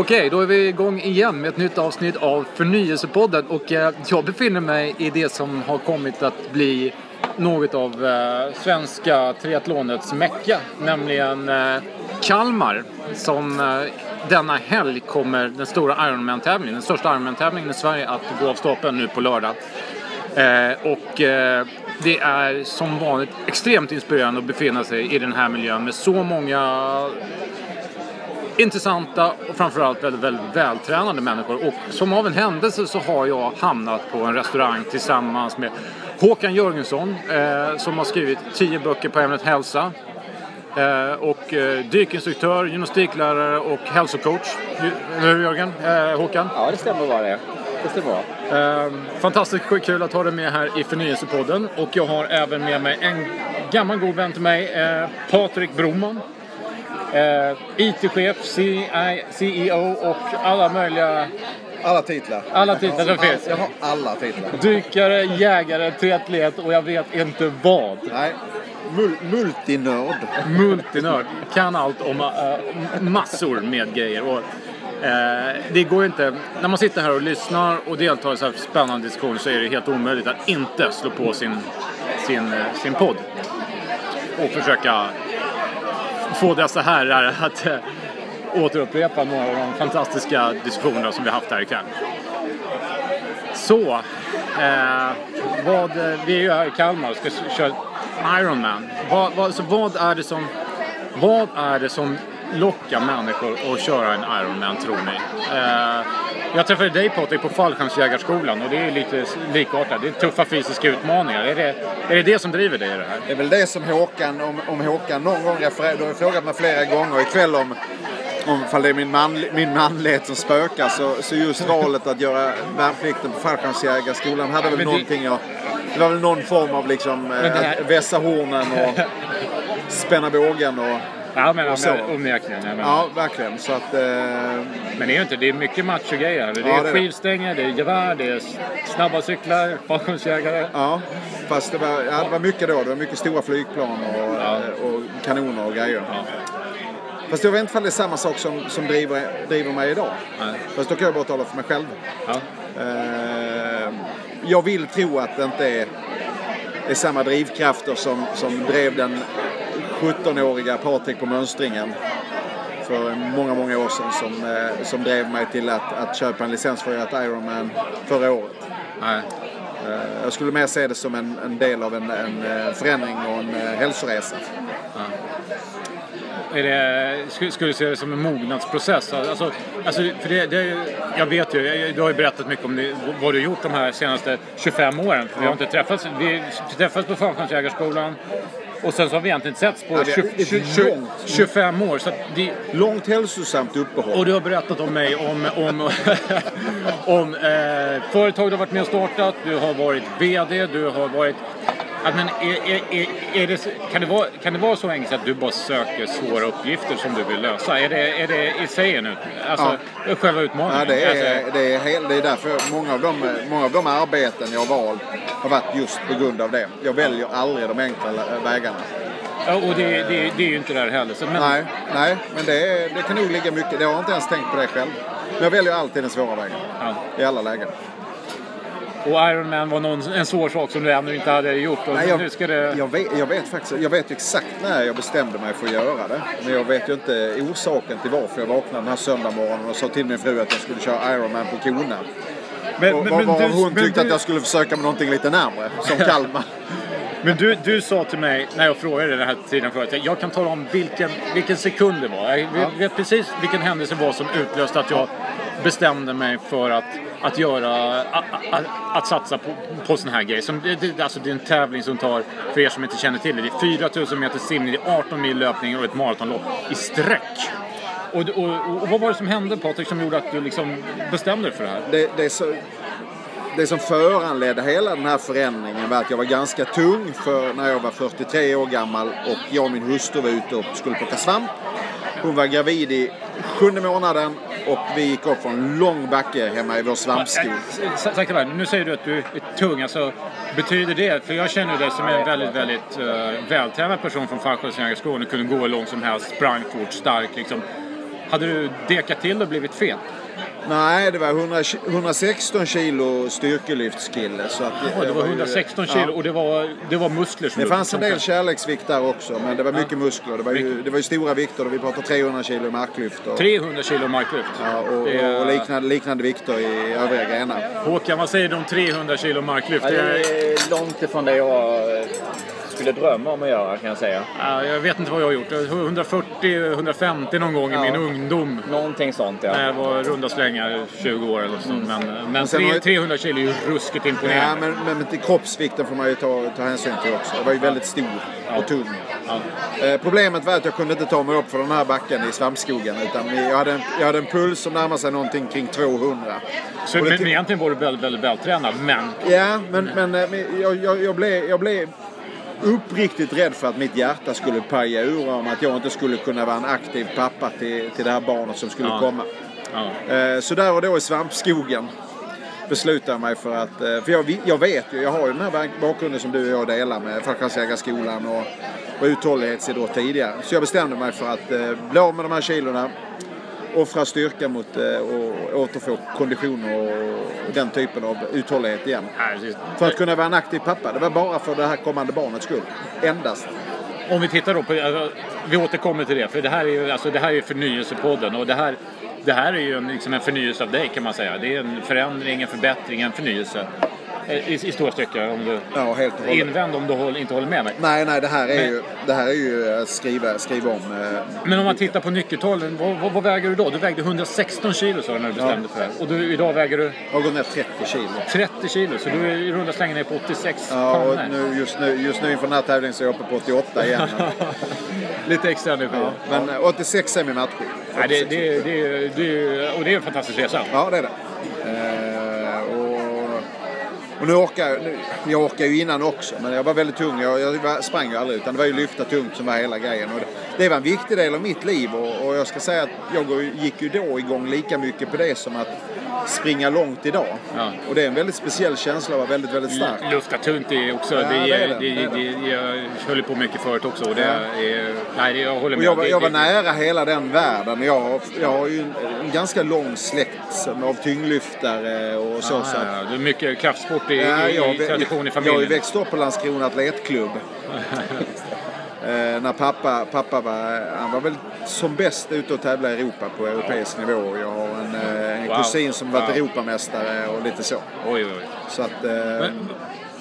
Okej, då är vi igång igen med ett nytt avsnitt av Förnyelsepodden och eh, jag befinner mig i det som har kommit att bli något av eh, svenska triathlonets mecka, nämligen eh, Kalmar som eh, denna helg kommer den stora Ironman-tävlingen, den största Ironman-tävlingen i Sverige att gå av stapeln nu på lördag. Eh, och eh, det är som vanligt extremt inspirerande att befinna sig i den här miljön med så många intressanta och framförallt väldigt, väldigt vältränade människor. Och som av en händelse så har jag hamnat på en restaurang tillsammans med Håkan Jörgensson eh, som har skrivit tio böcker på ämnet hälsa. Eh, och eh, dykinstruktör, gymnastiklärare och hälsocoach. Eller hur Jörgen? Eh, Håkan? Ja, det stämmer bra det. Det stämmer bra. Eh, fantastiskt kul att ha dig med här i Förnyelsepodden. Och jag har även med mig en gammal god vän till mig, eh, Patrik Broman. Eh, IT-chef, CEO och alla möjliga, Alla titlar. alla titlar som finns. Jag har alla titlar. Dykare, jägare, triatlet och jag vet inte vad. Nej. Mul multinörd. Multinörd. Kan allt om äh, massor med grejer. Och, eh, det går inte, när man sitter här och lyssnar och deltar i så här spännande diskussioner så är det helt omöjligt att inte slå på sin, sin, eh, sin podd. Och försöka få dessa herrar att äh, återupprepa några av de fantastiska diskussionerna som vi haft här ikväll. Så, eh, vad, eh, vi är ju här i Kalmar och ska köra Ironman. Vad, vad, så vad, är det som, vad är det som lockar människor att köra en Ironman tror ni? Eh, jag träffade dig Patrik på Fallskärmsjägarskolan och det är lite likartat. Det är tuffa fysiska utmaningar. Är det är det, det som driver dig i det här? Det är väl det som Håkan, om, om Håkan någon gång refererar, du har frågat mig flera gånger ikväll om om det är min, man, min manlighet som spökar så, så just valet att göra värnplikten på Fallskärmsjägarskolan hade väl det- någonting jag... Det var väl någon form av liksom det här- eh, vässa hornen och spänna bågen och... Ja, men, så. onekligen. Ja, verkligen. Så att... Eh, Men det är ju inte, det är mycket machogrejer här. Det är Ja, det är det. skivstänger, det är gevär, det är snabba cyklar, fallskärmsjägare. Ja, fast det var, ja, det var mycket då. Det var mycket stora flygplan och, Ja. eh, och kanoner och grejer. Ja. Fast jag vet inte om det är samma sak som, som driver, driver mig idag. Nej. Fast då kan jag bara tala för mig själv. Ja. Eh, jag vill tro att det inte är, är samma drivkrafter som, som drev den 17-åriga Patrik på mönstringen för många, många år sedan som, eh, som drev mig till att, att köpa en licens för att göra ett Ironman förra året. Nej. Eh, Jag skulle mer se det som en, en del av en, en eh, förändring och en eh, hälsoresa. Är det, skulle, skulle du se det som en mognadsprocess? Alltså, alltså, för det, det, jag vet ju, du har ju berättat mycket om det, vad du gjort de här senaste 25 åren. Vi har inte träffats, vi träffades på Fallskärmsjägarskolan och sen så har vi egentligen inte setts på Ja, det är 20, ett 20, 20, långt- 25 år. Så det, Långt hälsosamt uppehåll. och du har berättat om mig om, om, om eh, företag du har varit med och startat, du har varit VD, du har varit... Ja, men är, är, är, är det, kan, det vara, kan det vara så enkelt att du bara söker svåra uppgifter som du vill lösa? Är det, är det i sig en ut, alltså, själva utmaningen? Ja, det, Alltså, är, det, är hel, det är därför många av, de, många av de arbeten jag har valt har varit just på grund av det. Jag väljer aldrig de enkla vägarna. ja, och det, det, det är ju inte det här heller. Så, men, Nej, nej men det, det kan nog ligga mycket. Jag har inte ens tänkt på det själv. Men jag väljer alltid den svåra vägen. Ja. I alla lägen. Och Ironman var någon, en svår sak som du ännu inte hade gjort. Och Nej, jag, nu ska det... jag, vet, jag vet faktiskt jag vet exakt när jag bestämde mig för att göra det. Men jag vet ju inte orsaken till varför jag vaknade den här söndagmorgonen och sa till min fru att jag skulle köra Ironman på Kona. Men, Och men, var, men varav du- hon men tyckte du- att jag skulle försöka med någonting lite närmre, som Kalmar. Men du, du sa till mig när jag frågade den här tiden förut, jag kan tala om vilken, vilken sekund det var. Jag vet, vet precis vilken händelse det var som utlöste att jag bestämde mig för att, att göra, att, att, att satsa på, på sån här grej. Som, det, det, alltså det är en tävling som tar, för er som inte känner till det, det är 4000 meter simning, det är 18 mil löpning och ett maratonlopp i sträck. Och, och, och vad var det som hände Patrik som gjorde att du liksom bestämde dig för det här? det, det, är så, det som föranledde hela den här förändringen var att jag var ganska tung för när jag var 43 år gammal och jag och min hustru var ute och skulle plocka svamp. Hon var gravid i sjunde månaden och vi gick upp för en lång backe hemma i vår svampskog. Eh, Sakta bara, nu säger du att du är tung. Alltså, betyder det, för jag känner dig som en väldigt, väldigt uh, vältränad person från Fallskärmsjägarskolan och kunde gå hur långt som helst, sprang fort, stark liksom. Hade du dekat till och blivit fet? Nej, det var 100, 116 kilo styrkelyftskille. Så att Ja, det var ju- 116 kilo Ja. och det var, det var muskler som Det fanns en del kärleksvikt där också, men det var mycket muskler. Det var ju, det var ju stora vikter. Vi pratar 300 kilo marklyft och, 300 kilo marklyft. ja, och, är- och liknande, liknande vikter i övriga grenar. Håkan, vad säger du om 300 kilo marklyft? Ja, Det är långt ifrån det jag eh, skulle drömma om att göra kan jag säga. Ja, jag vet inte vad jag har gjort. 140-150 någon gång Ja. i min ungdom. Någonting sånt ja. När jag var runda slängar 20 år eller så. Men, men Men sen tre- har ju- 300 kilo är ju ruskigt Ja, imponerande. men, men, men till kroppsvikten får man ju ta, ta hänsyn till också. Jag var ju väldigt stor och tung. Ja. Eh, problemet var att jag kunde inte ta mig upp för den här backen i svampskogen. Utan jag hade, en, jag hade en puls som närmade sig någonting kring 200. Så, det men, men egentligen var du väldigt, väldigt vältränad. Men Ja, men, men, eh, men jag, jag, jag, blev, jag blev uppriktigt rädd för att mitt hjärta skulle paja ur om att jag inte skulle kunna vara en aktiv pappa till, till det här barnet som skulle Ja. komma. ja. Eh, Så där och då i svampskogen beslutade jag mig för att, eh, för jag, jag vet ju, jag har ju den här bak- bakgrunden som du och jag delar med Fallskärmsjägarskolan och, och uthållighetsidrott tidigare. Så jag bestämde mig för att eh, bli av med de här kilorna, offra styrka mot eh, och återfå kondition och, den typen av uthållighet igen. Nej. För att kunna vara en aktiv pappa. Det var bara för det här kommande barnets skull. Endast. Om vi tittar då på, alltså, vi återkommer till det, för det här är ju alltså, det här är ju förnyelsepodden och det här, det här är ju en, liksom en förnyelse av dig kan man säga. Det är en förändring, en förbättring, en förnyelse. Eh, I, i stora stycken, om du Ja, helt och hållet. invänd om du håll, inte håller med mig. Nej, nej, det här är Men- ju, det här är ju att skriva, skriva om. eh, Men om man tittar på nyckeltalen, vad, vad, vad väger du då? Du vägde 116 kilo sa du när du bestämde för det här. Och du, idag väger du Jag har gått ner 30 kilo. 30 kilo, så du är i runda slängen ner på 86 Ja, och nu, just, nu, just nu inför den här tävlingen så är jag uppe på 88 igen. Lite extra energi. Ja, men eh, 86 är min matchskick. Nej, det, det, det, det, och det är en fantastisk resa. Ja, det är det. Och, nu orkar jag, nu, jag orkar ju innan också, men jag var väldigt tung. Jag, jag sprang ju aldrig, utan det var ju lyfta tungt som var hela grejen. Och det, det var en viktig del av mitt liv och, och jag ska säga att jag gick ju då igång lika mycket på det som att springa långt idag. Ja. Och det är en väldigt speciell känsla att vara väldigt, väldigt stark. Lufta tunt är också, Ja, det, det är det, det, det jag höll på mycket förut också och det Ja. är, nej jag håller Och med. jag var, Det- jag var nära hela den världen. Jag, har- jag har ju en, en ganska lång släkt av tyngdlyftare och så. Ja, så att, ja, ja. Det är mycket kraftsport i, Ja, i, jag, i tradition i jag har ju familjen. växt upp på Landskrona Atletklubb. eh, när pappa, pappa var, han var väl som bäst ute och tävla i Europa på europeisk nivå. Jag har en, eh, en Wow. kusin som varit Wow. Europamästare och lite så. Oj, oj, oj. Så att, eh, Men,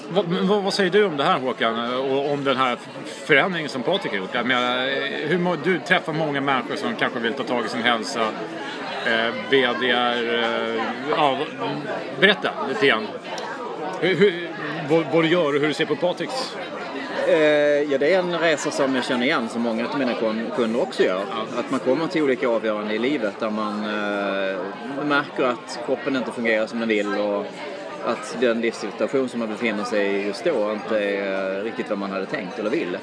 vad, vad, vad säger du om det här Håkan? Och om den här förändringen som Patrik har gjort? Jag menar, hur, må- du träffar många människor som kanske vill ta tag i sin hälsa. Eh, VDR, eh, ja, berätta lite grann. Hur, hur, vad, vad du gör och hur du ser på Patriks Eh, ja, det är en resa som jag känner igen, som många av mina kun- kunder också gör. Att man kommer till olika avgöranden i livet där man eh, märker att kroppen inte fungerar som den vill och att den livssituation som man befinner sig i just då inte är riktigt vad man hade tänkt eller vill.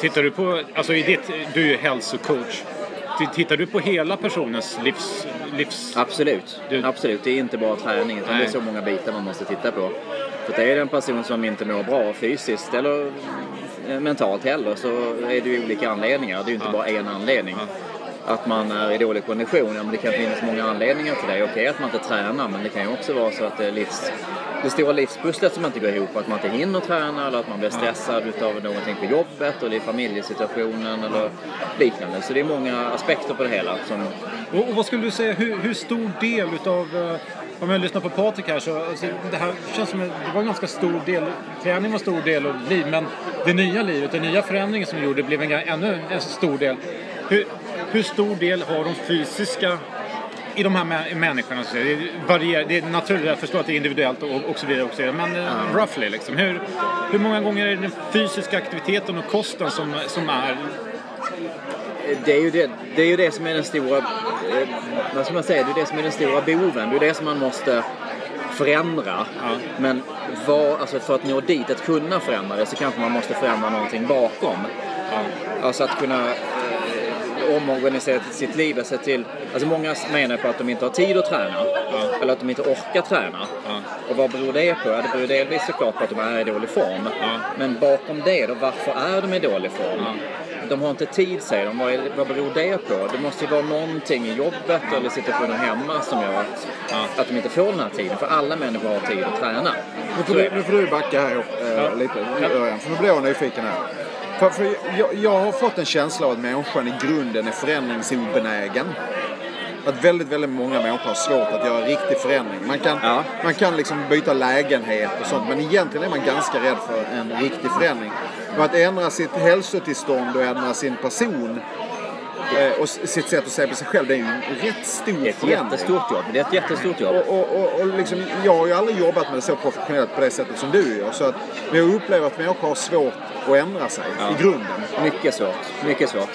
Tittar du på, alltså i ditt, du är ju hälsocoach. Tittar du på hela personens livs... livs Absolut. Du- Absolut. Det är inte bara träning utan Nej. det är så många bitar man måste titta på. För det är det en person som inte mår bra fysiskt eller eh, mentalt heller så är det ju olika anledningar. Det är ju inte bara en anledning. Att man är i dålig kondition, ja men det kan finnas många anledningar till det. Okej att man inte tränar men det kan ju också vara så att det är livs, det stora livspusslet som inte går ihop. Att man inte hinner träna eller att man blir stressad utav någonting på jobbet eller i familjesituationen eller liknande. Så det är många aspekter på det hela som Och, och vad skulle du säga, hur, hur stor del utav, eh, om jag lyssnar på Patrik här så, alltså, det här känns som en, det var en ganska stor del, träning var en stor del av liv, men det nya livet, den nya förändringen som du gjorde blev en, ännu en stor del. Hur, hur stor del har de fysiska i de här mä- människorna? Så? Det varierar, det är naturligt, jag förstår att det är individuellt och, och så vidare också, men eh, roughly liksom. Hur, hur många gånger är det den fysiska aktiviteten och kosten som, som är Det är, ju det, det är ju det som är den stora, eh, vad ska man säga, det är det som är den stora boven. Det är det som man måste förändra. Ja. Men vad, alltså för att nå dit, att kunna förändra det, så kanske man måste förändra någonting bakom. Alltså att kunna eh, omorganisera sitt liv se till... Alltså många menar på att de inte har tid att träna. Eller att de inte orkar träna. Ja. Och vad beror det på? Ja, det beror delvis såklart på att de är i dålig form. Ja. Men bakom det då, varför är de i dålig form? De har inte tid säger de. Vad, är, vad beror det på? Det måste ju vara någonting i jobbet eller situationen hemma som gör att, att de inte får den här tiden. För alla människor har tid att träna. Nu får, du, nu får du backa här eh, lite, Örjan, för nu blir jag nyfiken här. För, för jag, jag har fått en känsla av att människan i grunden är förändringsobenägen. Att väldigt, väldigt många människor har svårt att göra riktig förändring. Man kan, Ja. man kan liksom byta lägenhet och sånt men egentligen är man ganska rädd för en riktig förändring. Och att ändra sitt hälsotillstånd och ändra sin person eh, och sitt sätt att se på sig själv, det är ju en rätt stor Det är ett förändring. jättestort jobb. Det är ett jättestort jobb. Och, och, och, och liksom, jag har ju aldrig jobbat med det så professionellt på det sättet som du gör. Så att, men jag upplever att människor har svårt att ändra sig i grunden. Mycket svårt. Mycket svårt.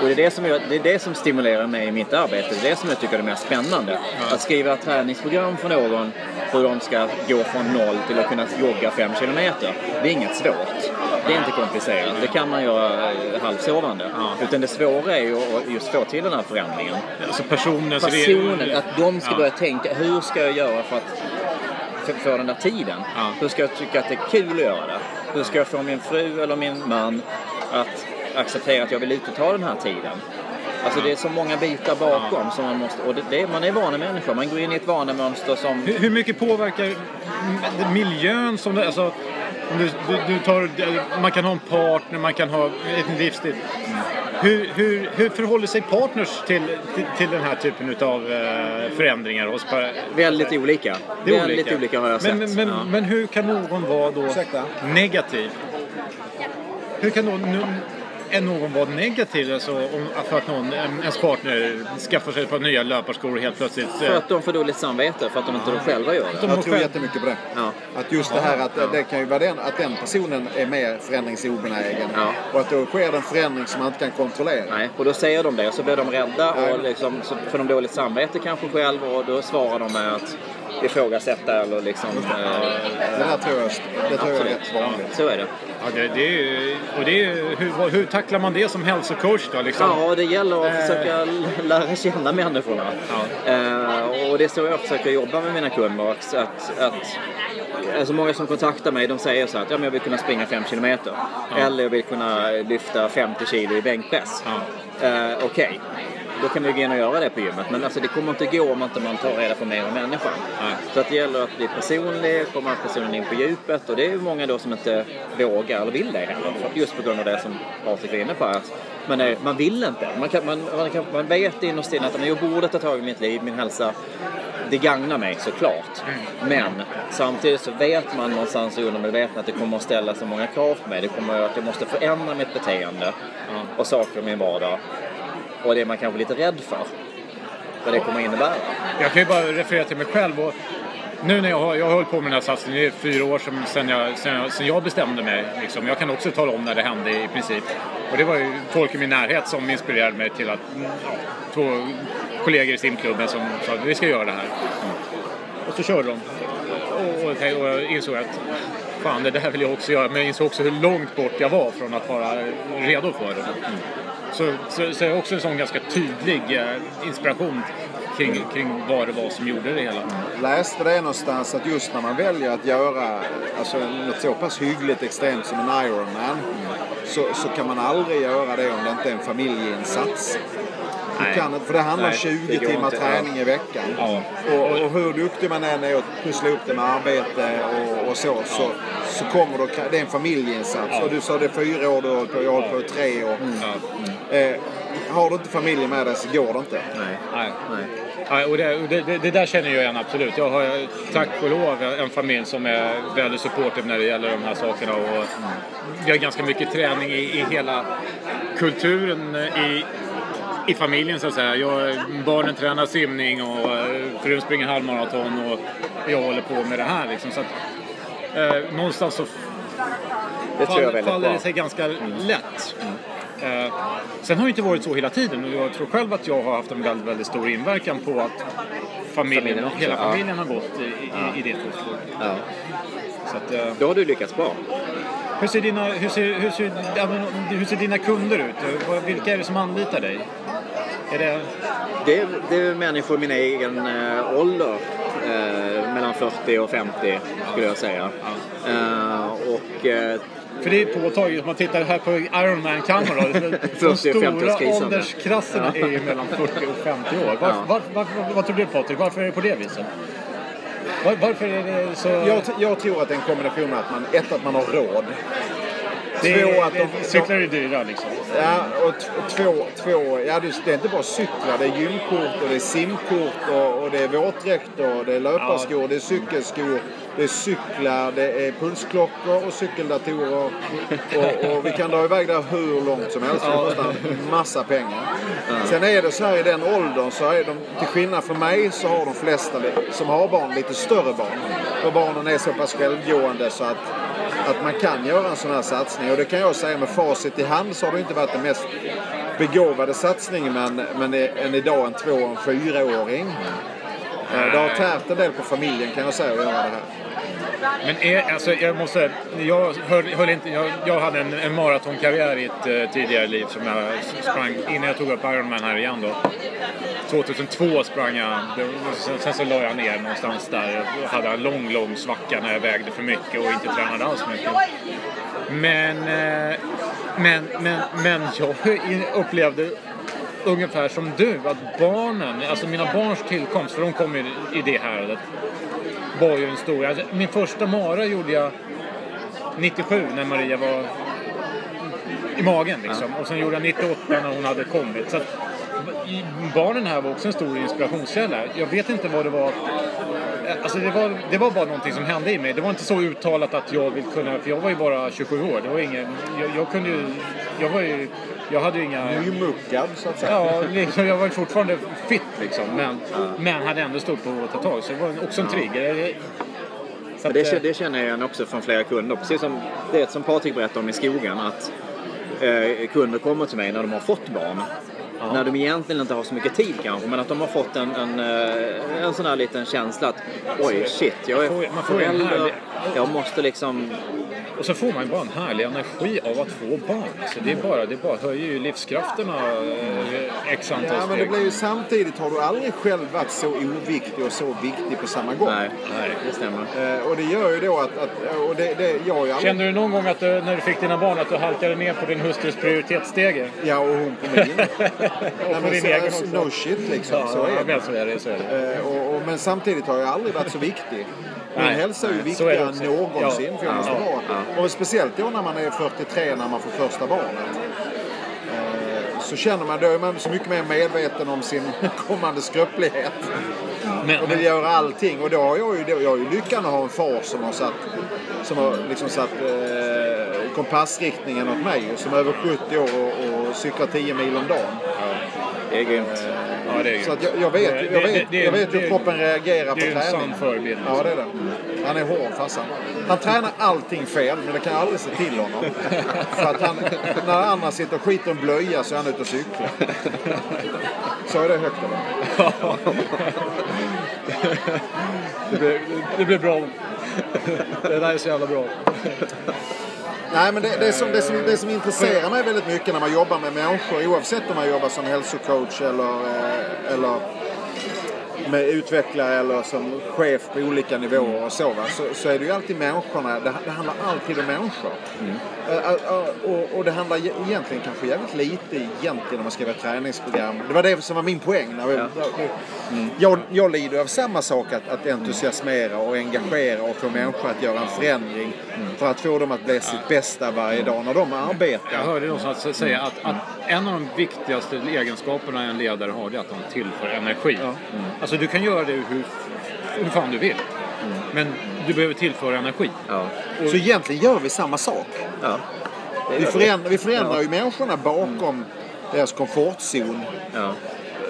Och det är det, som jag, det är det som stimulerar mig i mitt arbete. Det är det som jag tycker är mest spännande. Att skriva ett träningsprogram för någon hur de ska gå från noll till att kunna jogga fem kilometer. Det är inget svårt. Det är inte komplicerat. Det kan man göra eh, halvsovande. Utan det svåra är ju att just få till den här förändringen. Alltså personen. det- Personen, att de ska Ja. börja tänka hur ska jag göra för att för, för den där tiden. Ja. Hur ska jag tycka att det är kul att göra det? Hur ska jag få min fru eller min man att acceptera att jag vill ut och ta den här tiden? Alltså det är så många bitar bakom som man måste... Och det, det, man är vanemänniska, man går in i ett vanemönster som... Hur, hur mycket påverkar miljön som det, alltså, du, du, du tar, man kan ha en partner, man kan ha en livsstil. Hur, hur, hur förhåller sig partners till, till, till den här typen av förändringar hos par- Väldigt olika. Det är väldigt olika. har jag sett. Men, men, ja. men hur kan någon vara då Ursäkta? negativ? Hur kan någon, är någon vara negativ alltså, om, för att någon, en- ens partner skaffar sig ett par nya löparskor helt plötsligt... eh, För att de får dåligt samvete, för att de inte de själva gör det. De Jag tror jättemycket på det. Ja. Att just det här att det kan ju vara den, att den personen är mer förändringsobenägen. Ja. Och att då sker det en förändring som man inte kan kontrollera. Nej, och då säger de det och så blir de rädda och liksom, så får de dåligt samvete kanske själv och då svarar de med att ifrågasätta eller liksom... Eh, Det där tror jag, det tror jag är rätt vanligt. Så är det. Ja, det, det är, ju- och det är, hur, hur tacklar man det som hälsocoach då? Liksom? Ja, det gäller att Eh. försöka lära känna människorna. Ja. Eh, och det är så jag försöker jobba med mina kunder. Att, att, att, alltså många som kontaktar mig de säger så här att ja, men jag vill kunna springa 5 kilometer. Eller jag vill kunna lyfta 50 kilo i bänkpress. Ja. Eh, Okej, då kan vi gå in och göra det på gymmet. Men alltså, det kommer inte gå om inte man tar reda på mer om människan. Nej. Så att det gäller att bli personlig, komma personen in på djupet. Och det är ju många då som inte vågar eller vill det heller. Just på grund av det som Patrik var inne på. Att man, är, man vill inte. Man, kan, man, man, kan, man vet innerst inne att jag borde ta tag i mitt liv, min hälsa. Det gagnar mig såklart. Men samtidigt så vet man någonstans i undermedvetet att det kommer att ställa så många krav på mig. Det kommer att jag måste förändra mitt beteende och saker i min vardag. Och det är man kanske lite rädd för. Vad det kommer innebära. Jag kan ju bara referera till mig själv. Och nu när jag har, jag har hållit på med den här satsningen, det är fyra år sedan, sedan, jag, sedan, jag, sedan jag bestämde mig. Liksom. Jag kan också tala om när det hände i princip. Och det var ju folk i min närhet som inspirerade mig till att, mm, ja, två kollegor i simklubben som sa att vi ska göra det här. Och så körde de. Och, och, och jag insåg att fan det där vill jag också göra. Men jag insåg också hur långt bort jag var från att vara redo för det. Så, så, så är också en sån ganska tydlig eh, inspiration kring, kring vad det var som gjorde det hela. läste det någonstans att just när man väljer att göra alltså, något så pass hyggligt extremt som en Ironman så, så kan man aldrig göra det om det inte är en familjeinsats. Du kan, inte- för det handlar om Nej, 20 det går timmar inte. träning i veckan. Ja. Och, och hur duktig man än är att pussla upp det med arbete och, och så, så, så kommer det, det är en familjeinsats. Och du sa det är fyra år du har på, jag har på i tre år. Ja. Eh, har du inte familjen med dig så går det inte. Nej. Nej. Nej. Och det, och det, det, det där känner jag igen absolut. Jag har tack och lov en familj som är väldigt supportive när det gäller de här sakerna. Och vi har ganska mycket träning i, i hela kulturen i, i familjen så att säga. Jag, barnen tränar simning och eh, frun springer halvmaraton och jag håller på med det här liksom. Så att, eh, någonstans så Det är faller, bra. det sig ganska lätt. Eh, sen har det inte varit så hela tiden och jag tror själv att jag har haft en väldigt, väldigt stor inverkan på att familjen, Familjen hela ja. familjen har gått i, i, i det fotspåret. Ja. Så att, eh, Då har du lyckats bra. hur, ser dina, hur, ser, hur, ser, ja, hur ser dina kunder ut? Vilka är det som anlitar dig? Är det... Det är, det är människor i min egen eh, ålder. Eh, mellan 40 och 50 skulle jag säga. Eh, och eh, För det är påtagligt, om man tittar här på Ironman-kameror. De 40 och 50 stora åldersklasserna är ju mellan 40 och 50 år. Var, Ja. var, var, vad tror du Patrik, varför är det på det viset? Var, varför är det så... Jag, jag tror att det är en kombination att man, ett, att man har råd. Det, två, att de- cyklar är dyra liksom. Ja, och och två, två ja, det är inte bara cyklar. Det är gymkort och det är simkort och, och det är våtdräkter och det är löparskor, det är cykelskor, det är cyklar, det är pulsklockor och cykeldatorer. Och, och vi kan dra iväg där hur långt som helst. Det kostar en massa pengar. Sen är det så här i den åldern så är de, till skillnad från mig så har de flesta som har barn lite större barn. För barnen är så pass självgående så att att man kan göra en sån här satsning. Och det kan jag säga med facit i hand så har det inte varit den mest begåvade satsningen men, men än idag en två och en fyraåring. Eh, Det har tärt en del på familjen kan jag säga att göra det här. Men är, alltså, jag måste... Jag, höll, höll inte, jag, jag hade en, en maratonkarriär i ett eh, tidigare liv som jag sprang innan jag tog upp Ironman här igen då. 2002 sprang jag. Sen, sen så la jag ner någonstans där. Jag hade en lång, lång svacka när jag vägde för mycket och inte tränade alls mycket. Men, eh, men, men, men jag upplevde ungefär som du att barnen, alltså mina barns tillkomst, för de kom ju i det häradet var ju en stor... Alltså, min första mara gjorde jag 97 när Maria var i magen liksom. Och sen gjorde jag 98 när hon hade kommit. Så att, barnen här var också en stor inspirationskälla. Jag vet inte vad det var. Alltså det var, det var bara någonting som hände i mig. Det var inte så uttalat att jag vill kunna, för jag var ju bara 27 år. Det var ingen, jag, jag kunde ju, jag var ju, jag hade ju inga... Nymuckad så att säga. Ja, liksom, jag var fortfarande fit liksom. Men, men hade ändå stort behov att ta tag. Så det var också en trigger. Det, att, eh, det känner jag också från flera kunder. Precis som det som Patrik berättade om i skogen. Att eh, kunder kommer till mig när de har fått barn. När de egentligen inte har så mycket tid kanske, men att de har fått en, en, eh, en sån här liten känsla att oj shit, jag Man får- är man får en förälder. härlig- Jag måste liksom... Och så får man ju bara en härlig energi av att få barn. Så det, är bara, det bara höjer ju livskrafterna eh, x antal Ja, men det blir ju samtidigt har du aldrig själv varit så oviktig och så viktig på samma gång. Nej, nej, det stämmer. Eh, och det gör ju då att, att och det, det, jag aldrig... Kände du någon gång att du, när du fick dina barn att du halkade ner på din hustrus prioritetsstege? Ja, och hon på min. Nej, på men din egen också. No shit liksom, så är ja, det. men så är det. Så är det. Eh, och, och, men samtidigt har jag aldrig varit så viktig. Min hälsa är ju viktigare än någonsin Ja, för jag måste ja, vara. Och speciellt då när man är 43 när man får första barnet. Eh, Så känner man, då är man så mycket mer medveten om sin kommande skröplighet. Men, Och vill göra allting. Och då har jag ju, då, jag har ju lyckan att ha en far som har satt, som har liksom satt eh, kompassriktningen åt mig. Som är över 70 år och, och cyklar 10 mil om dagen. Det är grymt. ja, det är Så att jag, jag vet, jag vet, jag hur kroppen reagerar på det är en träning. sann förebild. Ja, det är det. Han är hård farsan. Han tränar allting fel, men det kan jag aldrig se till honom. För att han, när andra sitter och skiter en blöja så är han ute och cyklar. Så är det högt eller? Det blir, det blir bra. Det där är så jävla bra. Nej, men det, det, som, det, som, det som intresserar mig väldigt mycket när man jobbar med människor, oavsett om man jobbar som hälsocoach eller, eh, eller med utvecklare eller som chef på olika nivåer och så, så, så är det ju alltid människorna. Det, det handlar alltid om människor. Eh, eh, eh, och, och det handlar ge- egentligen kanske jävligt lite egentligen om man ska göra ett träningsprogram. Det var det som var min poäng. När vi, jag, jag lider av samma sak, att, att entusiasmera och engagera och få människor att göra en förändring för att få dem att bli sitt bästa varje dag när de arbetar. Jag hörde någon som säga att, att en av de viktigaste egenskaperna en ledare har är att han tillför energi. Alltså du kan göra det hur, hur fan du vill. Men du behöver tillföra energi. Ja. Så egentligen gör vi samma sak. ja. Vi förändrar, vi förändrar ju människorna bakom deras komfortzon. Ja.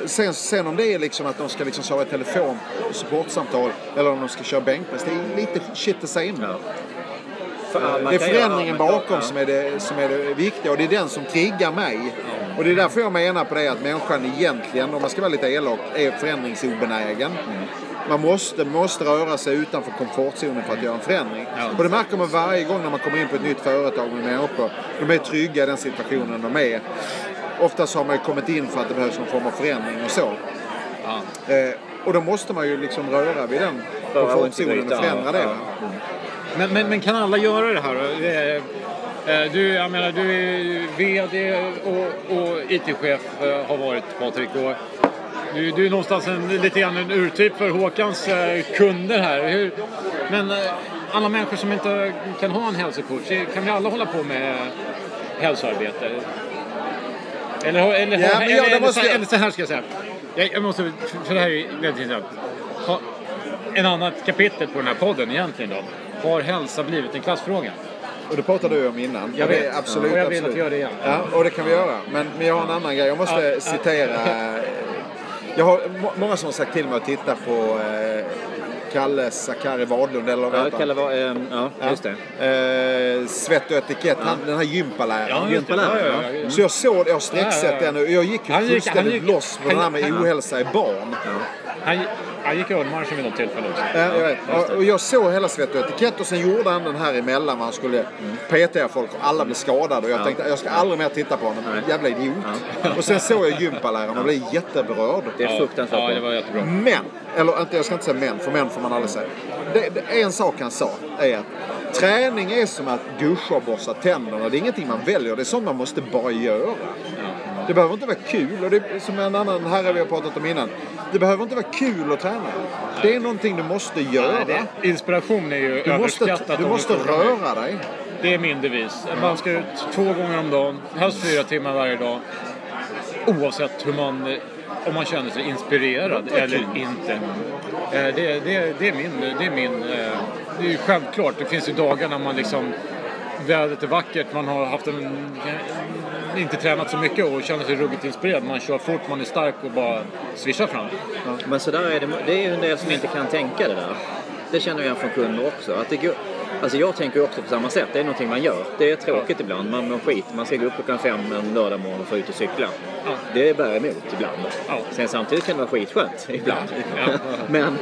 Sen, sen om det är liksom att de ska liksom svara i telefon, supportsamtal eller om de ska köra bänkpress. Det är lite shit the same. Ja. För, ja, man Det är göra förändringen allmänt, bakom ja. som är, det, som är det viktiga och det är den som triggar mig. Och det är därför jag menar på det att människan egentligen, om man ska vara lite elak, är förändringsobenägen. Man måste, måste röra sig utanför komfortzonen för att göra en förändring. Ja. Och det märker man varje gång när man kommer in på ett nytt företag med människor. De är trygga i den situationen de är. Oftast har man ju kommit in för att det behövs någon form av förändring och så. Ja. Eh, och då måste man ju liksom röra vid den komfortzonen och förändra det. Ja. va? Men, men, men kan alla göra det här? Eh, Du, jag menar, du är VD och, och IT-chef eh, har varit Patrik. Och du, du är någonstans en, lite grann en urtyp för Håkans eh, kunder här. Hur, men alla människor som inte kan ha en hälsocoach, kan vi alla hålla på med hälsoarbete? Eller, eller, Ja, men ja, eller, eller, måste så, eller så här ska jag säga. Jag, jag måste, för det här är väldigt intressant. Ha, en annat kapitel på den här podden egentligen då. Har hälsa blivit en klassfråga? Och det pratade du om innan. Jag det vet. är Absolut, Och jag vill absolut. att vi gör det igen. Ja, och det kan vi göra. Men, men jag har en annan grej. Jag måste Ja, ja. citera. eh, Jag har må- många som har sagt till mig att titta på eh, Kalle Sakari Wadlund eller vad Ja? Kalle var, ehm, ja, just det. Eh, svett och etikett, han, den här gympaläraren. Ja, just det. Gympalärare, Ja, ja, ja. Så jag såg, jag har sträcksett Ja, ja, ja. den och jag gick ju fullständigt loss på det här med ohälsa i barn. Han, han gick ölmarschen vid något tillfälle också. Ja, jag vet. Och- jag såg hela svett och etikett och sen gjorde han den här emellan. Han skulle PTA folk och alla blev skadade. Och jag tänkte jag ska aldrig mer titta på honom. Nej. Jävla idiot. Och sen såg jag gympaläraren och blev jätteberörd. Det är fruktansvärt Ja, det var jättebra. Men, eller inte, jag ska inte säga men, för män får man aldrig säga. Det, det, en sak han sa är att träning är som att duscha och borsta tänderna. Det är ingenting man väljer, det är sånt man måste bara göra. Det behöver inte vara kul, och det är som en annan herre vi har pratat om innan. Det behöver inte vara kul att träna. Det är någonting du måste göra. Nej, inspiration är ju Du måste, överskattat. du måste frågar mig. röra dig. Det är min devis. Man ska ut två gånger om dagen, helst fyra timmar varje dag. Oavsett hur man, om man känner sig inspirerad eller inte. Eh, Det, det, det är min, det är min, eh, det är ju självklart. Det finns ju dagar när man liksom, vädret är vackert, man har haft en, inte tränat så mycket och känner sig ruggigt inspirerad. Man kör fort, man är stark och bara svischar fram. Men sådär är det, det är ju en del som inte kan tänka det där. Det känner jag från kunder också. Att det går, alltså jag tänker också på samma sätt. Det är någonting man gör. Det är tråkigt ibland. Man mår skit. Man ska gå upp klockan fem en lördag morgon och få ut och cykla. Ja. Det bär emot ibland. Ja. Sen samtidigt kan det vara skitskönt ibland. Ja. men,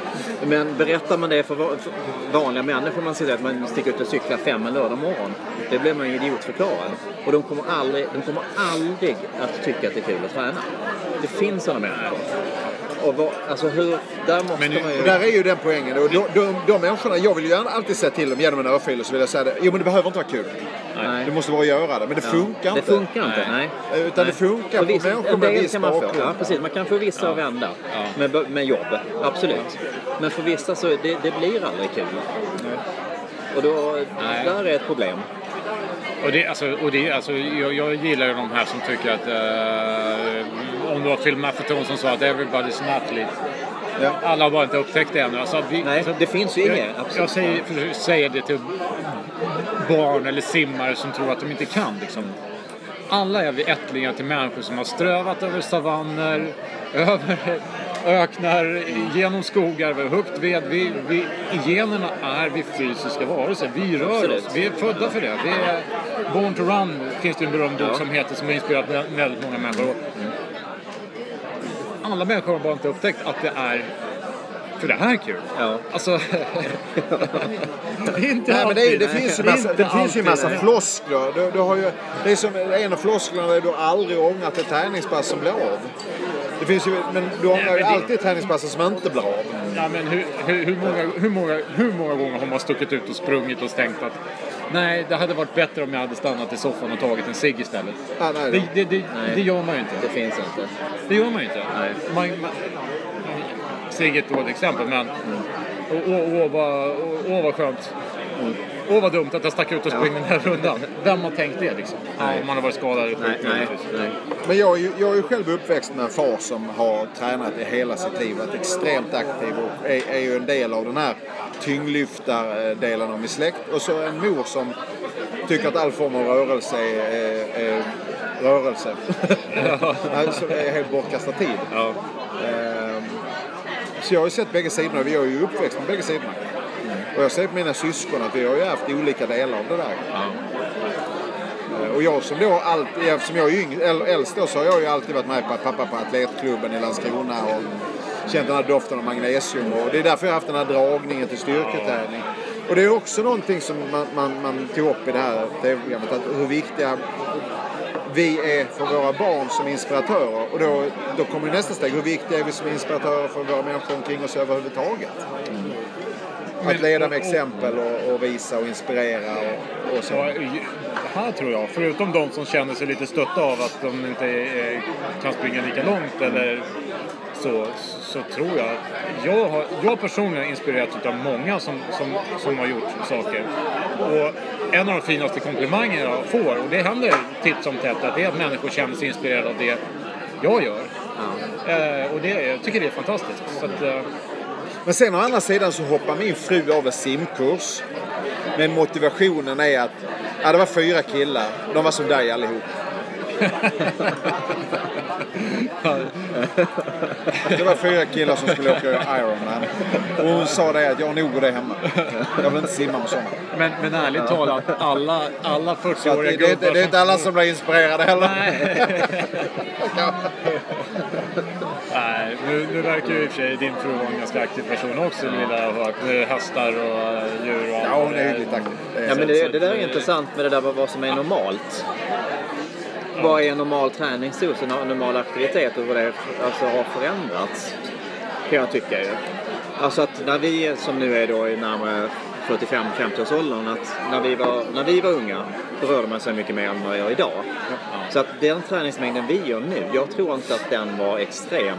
men berättar man det för va- för vanliga människor, man säger att man sticker ut och cyklar fem en lördag morgon. Det blir man ju idiotförklarad. Och de kommer, aldrig, de kommer aldrig att tycka att det är kul att träna. Det finns sådana människor. Och vad, alltså hur, där måste Men man ju... Där är ju den poängen. Och de, de, de människorna, jag vill ju alltid säga till dem genom en örfil så vill jag säga det. Jo men det behöver inte vara kul. Nej. Du måste bara göra det. Men det funkar det inte. funkar inte, nej. Utan det funkar För på vissa- människor med viss bakgrund. Ja, precis. Man kan få vissa att vända Ja. med, med jobb. Absolut. Men för vissa så det, det blir aldrig kul. Och då, Nej. där är ett problem. Och det, alltså, och det, alltså, jag, jag gillar ju de här som tycker att... Eh, om det var Phil Maffetone som sa att everybody's an athlete. Ja. Alla har bara inte upptäckt det ännu. Alltså, vi, Nej, alltså, det finns ju jag, inget. Absolut. jag säger, säga det till barn eller simmare som tror att de inte kan. Liksom. Alla är vi ättlingar till människor som har strövat över savanner, över öknar, genom skogar, huggt ved. Vi, vi, I generna är vi fysiska varelser. Vi rör Absolut. oss. Vi är födda för det. Vi är Born to Run finns det en berömd bok Ja. som heter som har inspirerat vä- väldigt många människor. Och Alla människor har bara inte upptäckt att det är för det här är kul. Ja. Alltså... det är inte Nej, men det, är, det alltid. finns ju massa, det finns ju alltid massa det. floskler. Du, du har ju, det är som en av flosklerna är du aldrig ångrat ett träningspass som blir av. Det finns ju, men du ångrar men ju det- alltid träningspassen som inte blir av. Ja, men hur, hur, hur, många, hur, många, hur många gånger har man stuckit ut och sprungit och tänkt att nej, det hade varit bättre om jag hade stannat i soffan och tagit en cigg istället. Ja, nej, Det, det, det, Nej. det gör man ju inte. Det finns inte. Det gör man ju inte. Nej. Man, man, Sigge är ett dåligt exempel, men åh, åh, vad, vad skönt. Åh vad dumt att jag stack ut och sprang den här rundan. Vem har tänkt det liksom? Ja, om man har varit skadad eller Nej, sjuk. nej, nej. Men jag är, ju, jag är ju själv uppväxt med en far som har tränat i hela sitt liv, varit extremt aktiv och är, är ju en del av den här tyngdlyftardelen av min släkt. Och så en mor som tycker att all form av rörelse är, är, är rörelse. alltså det är helt bortkastad tid. Ja. Ehm, Så jag har ju sett bägge sidorna. Vi är ju uppväxt med bägge sidorna. Och jag ser på mina syskon att vi har ju haft olika delar av det där. Eh, Och jag som då alltid, eftersom jag är yng, äl- äldst då, så har jag ju alltid varit med på pappa på atletklubben i Landskrona och känt den här doften av magnesium. Och det är därför jag har haft den här dragningen till styrketräning. Och det är också någonting som man, man, man tog upp i det här tv-programmet, att hur viktiga vi är för våra barn som inspiratörer. Och då, då kommer nästa steg, hur viktiga är vi som inspiratörer för våra människor omkring oss överhuvudtaget? Att leda med exempel och, och visa och inspirera och, och så. Så, här tror jag. Förutom de som känner sig lite stötta av att de inte eh, kan springa lika långt eller så, så tror jag att jag, har, jag personligen inspirerats av många som, som, som har gjort saker. Och en av de finaste komplimangerna jag får, och det händer titt som tätt, att det är att människor känner sig inspirerade av det jag gör. Eh, och det, jag tycker det är fantastiskt. Så att, eh, men sen å andra sidan så hoppar min fru av en simkurs. Men motivationen är att ja, det var fyra killar. De var som dig allihop. Det var fyra killar som skulle åka Ironman. Och hon sa det att jag har nog det hemma. Jag vill inte simma med sådana. men, men ärligt talat, alla, alla Så att 40-åriga det, det, är inte- det är inte alla som blir inspirerade heller. Nej, nu, nu verkar ju i och för sig din fru vara en ganska aktiv person också, lilla hört. Hästar och eh, djur och. Ja, hon är hyggligt aktiv. Det är Ja, men det, det där är intressant med det där vad vad som är normalt. Vad är en normal träningsdos, en normal aktivitet och vad det alltså, har förändrats. Kan jag tycka ju. Alltså att när vi som nu är då i närmare 45-50-årsåldern, att när vi, var, när vi var unga då rörde man sig mycket mer än vad jag gör idag. Så att den träningsmängden vi gör nu, jag tror inte att den var extrem.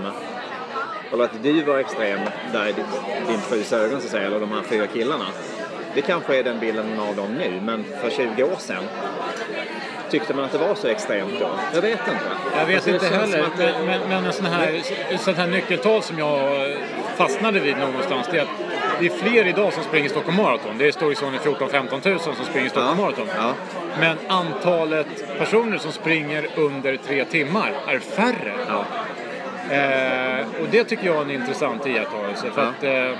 Eller att du var extrem där i din, frus ögon så att säga, eller de här fyra killarna. Det kanske är den bilden av dem nu, men för 20 år sedan tyckte man att det var så extremt då? Jag vet inte. Jag vet Alltså, inte heller, det- men, men, men en sån här, sånt här nyckeltal som jag fastnade vid någonstans, det är att det är fler idag som springer Stockholm Marathon. Det är i storleksordningen 14-15 000 som springer Stockholm Ja, Marathon. ja. Men antalet personer som springer under tre timmar är färre. Ja. Eh, och det tycker jag är en intressant iakttagelse. För Ja. att, eh,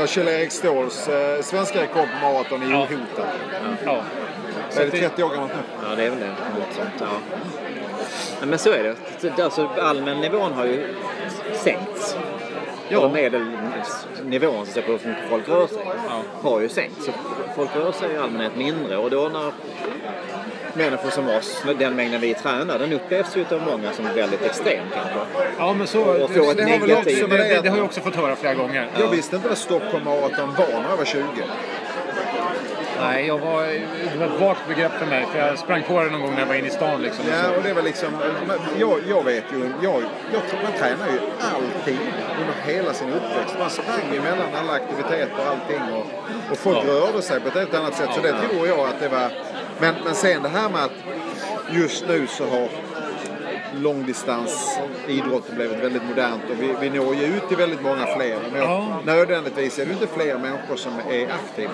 Ja, Kjell-Erik Ståhls eh, svenska rekord på maraton är Ja. ohotad. ja. Så Är att det det, 30 år gammalt nu? Ja, det är väl det. Något sånt, ja. Ja, Men så är det. Så- Alltså, allmännivån har ju sänkts. Ja. Ja. Medelnivån så att på folk rör sig har ju sänkts. Så folk rör sig i allmänhet mindre och då när människor som oss, den mängden vi tränar, den upplevs ju av många som väldigt extrem kanske. ja, men så... Och få ett det har också det, det, det har jag också fått höra flera gånger. Jag visste inte vad Stockholm Marathon var när jag var 20. Nej, jag var, det var ett vagt begrepp för mig. För jag sprang på det någon gång när jag var inne i stan. Liksom, och Ja, och det var liksom... Jag, jag vet ju... Jag, jag, tror man tränar ju alltid under hela sin uppväxt. Man sprang ju mellan alla aktiviteter och allting. Och, och folk Ja. rörde sig på ett helt annat sätt. Så det tror jag att det var... Men, men sen det här med att just nu så har långdistansidrotten blivit väldigt modernt och vi, vi når ju ut till väldigt många fler. Men jag, Ja. nödvändigtvis är det inte fler människor som är aktiva.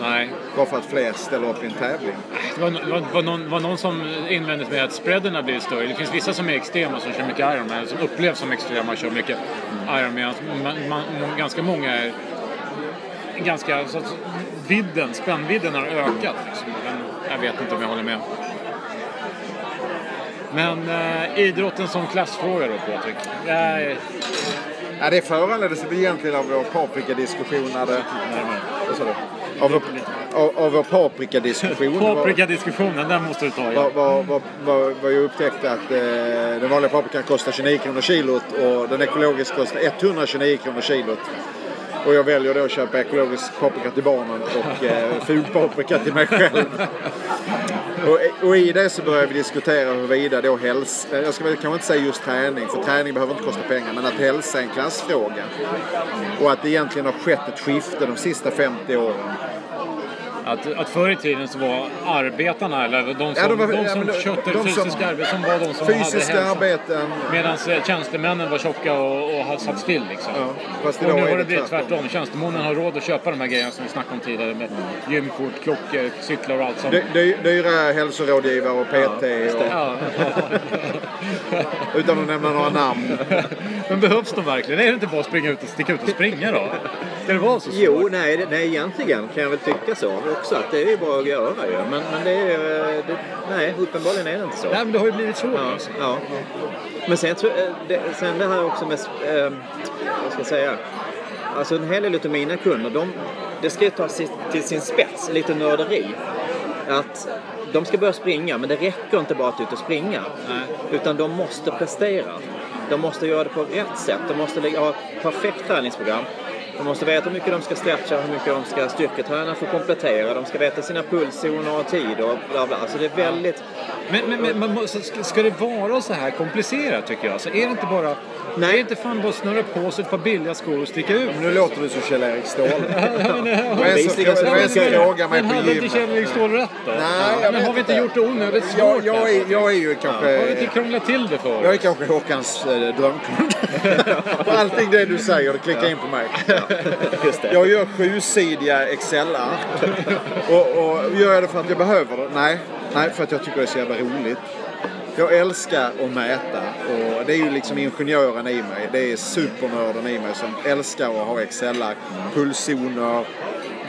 Nej. Bara för att fler ställer upp i en tävling. Det var, var, var, någon, var någon som invände med att spreaden har blivit större. Det finns vissa som är extrema som kör mycket Ironman, som upplevs som extrema och kör mycket Ironman. Man, man, ganska många är ganska... Så att vidden, spännvidden har ökat. Liksom. Men jag vet inte om jag håller med. Men eh, idrotten som klassfråga då Patrik? Jag, Ja, det föranleddes egentligen av vår paprikadiskussion när det... Vad sa du? Av vår, av, av vår paprikadiskussion. Paprikadiskussionen, den måste du ta igen. var, var, var, var jag upptäckte att eh, den vanliga paprikan kostar 29 kronor kilot och den ekologiska kostar 129 kronor kilot. Och jag väljer då att köpa ekologisk paprika till barnen och eh, fulpaprika till mig själv. Och, och i det så börjar vi diskutera huruvida då hälsa, eh, jag ska väl kanske inte säga just träning, för träning behöver inte kosta pengar, men att hälsa är en klassfråga. Och att det egentligen har skett ett skifte de sista 50 åren. Att, att förr i tiden så var arbetarna, eller de som, Ja, de var- ja, som de- skötte de som- fysiska arbeten, som var de som Fysiska hade arbeten, Medan tjänstemännen var tjocka och, och hade satt still liksom. ja, fast Och idag nu är har det blivit tvärtom. tvärtom. Tjänstemännen har råd att köpa de här grejerna som vi snackade om tidigare med gymkort, klockor, cyklar och allt sånt. Dy- dy- Dyra hälsorådgivare och PT och, Ja. utan att nämna några namn. Men behövs de verkligen? Är det inte bara att springa ut och sticka ut och springa då? Ska det vara så svårt? Jo, nej, nej, egentligen kan jag väl tycka så också. Att det är ju bara att göra ju. Men, men det är eh, det, Nej, uppenbarligen är det inte så. Nej, men det har ju blivit svårt Ja, alltså. ja. Men sen, jag- det, sen det här också med, eh, vad ska jag säga, alltså en hel del av mina kunder, de, det ska ju ta sig till sin spets, lite nörderi. Att de ska börja springa, men det räcker inte bara att ut och springa. Utan de måste prestera. De måste göra det på rätt sätt. De måste ha ett perfekt träningsprogram. De måste veta hur mycket de ska stretcha, hur mycket de ska styrketräna för att komplettera. De ska veta sina pulszoner och tid och bla bla. Alltså det är väldigt... Men, men, men man måste, ska- det vara så här komplicerat tycker jag? Så är det inte bara... Nej. Är det inte fan bara att snurra på sig ett par billiga skor och sticka ut? Nu låter du som Kjell-Erik Ståhl. Vad är det som- Bevisligen så vad är det som är det- frågar mig men på hade inte gymmet? Kjell-Erik Ståhl rätt då? Nej, men har vi inte gjort det onödigt svårt? Jag, jag, är, jag är ju Har vi kanske... inte krånglat till det för Jag är kanske Håkans eh, drömkund. För allting det du säger, det klickar in på mig. Just det. Jag gör sjusidiga Excelar. Och, och gör jag det för att jag behöver det? Nej. Nej, för att jag tycker det är så jävla roligt. Jag älskar att mäta och det är ju liksom ingenjören i mig. Det är supernörden i mig som älskar att ha Excelar, pulszoner,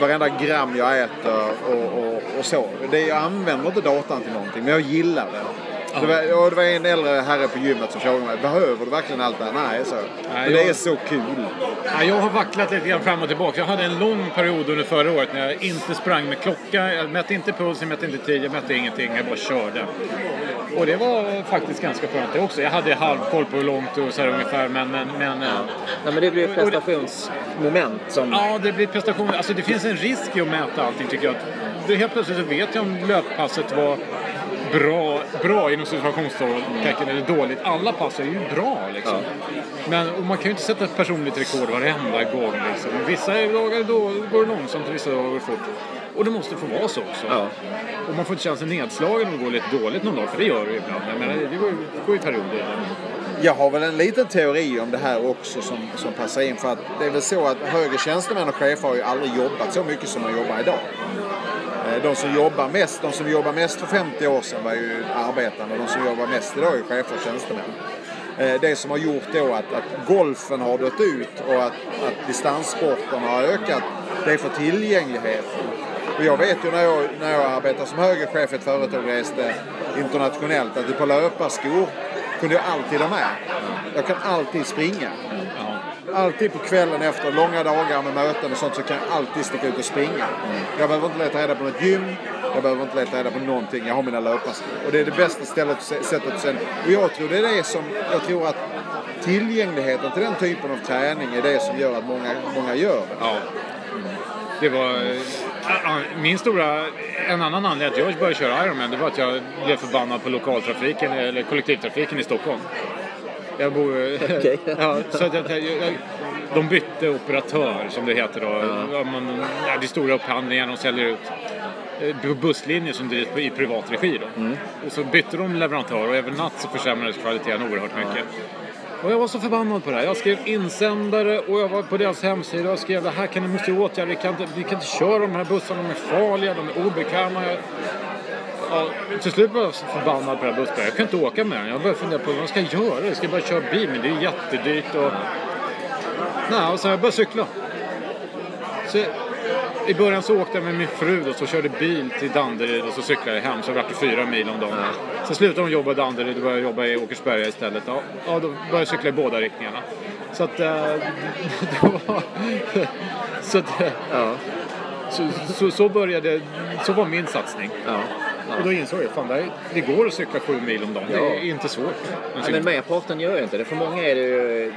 varenda gram jag äter och, och, och så. Det, jag använder inte datan till någonting, men jag gillar det. Det var, och det var en äldre herre på gymmet som frågade mig, behöver du verkligen allt det här? Nej, så. Men det jag- är så kul. Ja, jag har vacklat lite grann fram och tillbaka. Jag hade en lång period under förra året när jag inte sprang med klocka. Jag mätte inte puls, jag mätte inte tid, jag mätte ingenting. Jag bara körde. Och det var faktiskt ganska skönt det också. Jag hade halvkoll på hur långt och så här ungefär, men... men, men ja. Nej, men det blir ett prestationsmoment som... ja, det blir prestation. Alltså det finns en risk i att mäta allting tycker jag. Det, helt plötsligt så vet jag om löppasset var bra, bra inom situationstecken eller dåligt. Alla pass är ju bra liksom. Men och man kan ju inte sätta ett personligt rekord varenda gång liksom. Vissa dagar då går det långsamt och vissa dagar går det fort. Och det måste få vara så också. Ja. Och man får inte känna sig nedslagen om det går lite dåligt någon dag, för det gör det ju ibland. Jag menar, det går ju, det går ju perioder. Jag har väl en liten teori om det här också som, som passar in. För att det är väl så att högre tjänstemän och chefer har ju aldrig jobbat så mycket som man jobbar idag. Eh, de som jobbar mest, de som jobbar mest för 50 år sedan var ju arbetarna. De som jobbar mest idag är ju chefer och tjänstemän. Eh, det som har gjort då att, att golfen har dött ut och att, att distanssporterna har ökat, det är för tillgängligheten. Och jag vet ju när jag, när jag arbetade som högre chef i ett företag och reste internationellt att ett par löparskor kunde jag alltid ha med. Jag kan alltid springa. Alltid på kvällen efter långa dagar med möten och sånt så kan jag alltid sticka ut och springa. Jag behöver inte leta reda på något gym. Jag behöver inte leta reda på någonting. Jag har mina löparskor. Och det är det bästa stället, sättet sen. Och jag tror det är det som, jag tror att tillgängligheten till den typen av träning är det som gör att många, många gör det. Ja. Det var... Eh, ah, ah, min stora... En annan anledning att jag började köra Ironman det var att jag blev förbannad på lokaltrafiken, eller kollektivtrafiken i Stockholm. Jag bor... Okej. ja, så att jag, jag, de bytte operatör, som det heter då. Ja. Man, ja, det är stora upphandlingar, de säljer ut eh, busslinjer som drivs i privat regi. Då. Och så bytte de leverantör och över natt så försämrades kvaliteten oerhört mycket. Och jag var så förbannad på det här. Jag skrev insändare och jag var på deras hemsida och skrev det här kan ni måste åtgärda. Vi kan inte, vi kan inte köra de här bussarna, de är farliga, de är obekväma. Ja, till slut var jag så förbannad på det här bussbolaget. Jag kan inte åka med den. Jag började fundera på vad ska jag göra? Jag ska bara köra bil, men det är jättedyrt och... Nej, och så jag började cykla. Så I början så åkte jag med min fru och så körde bil till Danderyd och så cyklade jag hem. Så vart det fyra mil om dagen. Sen slutade hon jobba i Danderyd och började jobba i Åkersberga istället. Ja, ja, då började jag cykla i båda riktningarna. Så att... eh, det var... Så att... eh, Ja. Så, så, så började... Så var min satsning. Ja. Och då insåg jag fan det, här- det går att cykla sju mil om dagen. Det är inte svårt. Ja, men merparten gör ju inte det. För många är det ju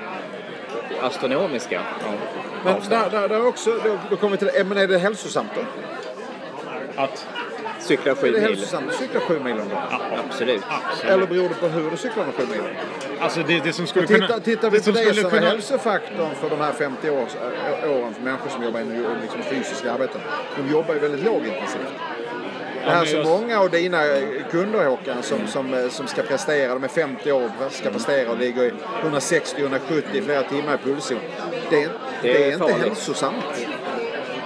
astronomiska. Men där, där, där också, då, då kommer vi till det. Men är det hälsosamt då? Att, Cykla Är sju det mil. hälsosamt att cykla sju mil om dagen? Absolut. Eller beror det på hur du cyklar de sju milen? alltså det, det som skulle Titta, kunna... tittar vi på det som är kunna- hälsofaktorn för de här 50 års, åren för människor som jobbar inom liksom, fysiska arbeten. De jobbar ju väldigt lågintensivt. Det här som just- många av dina kunder Håkan som, som, eh, som ska prestera, de är 50 år ska prestera och ligger i 160-170 i flera timmar i pulszon. Det är, det är, är inte hälsosamt.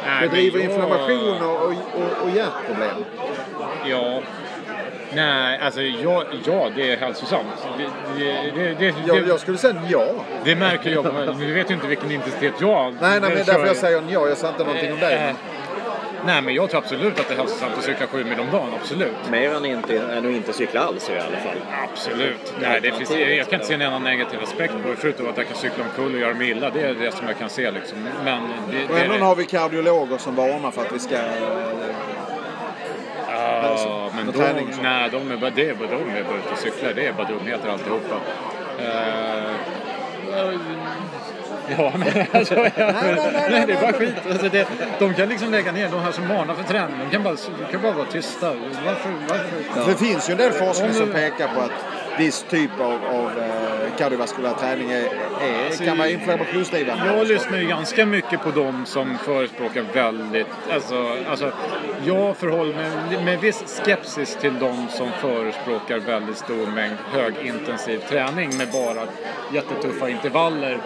Nej, Det driver jag- inflammation och, och, och, och hjärtproblem. Ja. Nej, alltså ja, ja det är hälsosamt. Det, det, det, Jag, jag skulle säga ja. det märker jag. på mig. Vi vet ju inte vilken intensitet jag Nej, nej, men därför jag säger ja. Jag sa inte någonting om dig. Nej, men jag tror absolut att det är hälsosamt att cykla sju mil om dagen. Absolut. Mer än, inte, än att inte cykla alls i alla fall. Absolut. Nej, det finns, jag kan inte se en enda negativ aspekt på det förutom att jag kan cykla omkull och göra mig illa. Det är det som jag kan se liksom. Men det, Och det, ändå har vi kardiologer som varnar för att vi ska... Ja, men med de, nej, de är bara, det är bara de är bara ute och cyklar. Det är bara dumheter alltihopa. Eh, Ja, men alltså, ja, nej, nej, nej, det är bara nej. skit. Alltså, det, de kan liksom lägga ner, de här som manar för träning, de kan bara, de kan bara vara tysta. Varför? varför? För det finns ju en del forskning Om som pekar på att viss typ av, av eh, kardiovaskulär träning är, är, Alltså, kan vara inflammationsdrivande. Jag lyssnar ju ganska mycket på dem som förespråkar väldigt, alltså, alltså jag förhåller mig med viss skepsis till de som förespråkar väldigt stor mängd högintensiv träning med bara jättetuffa intervaller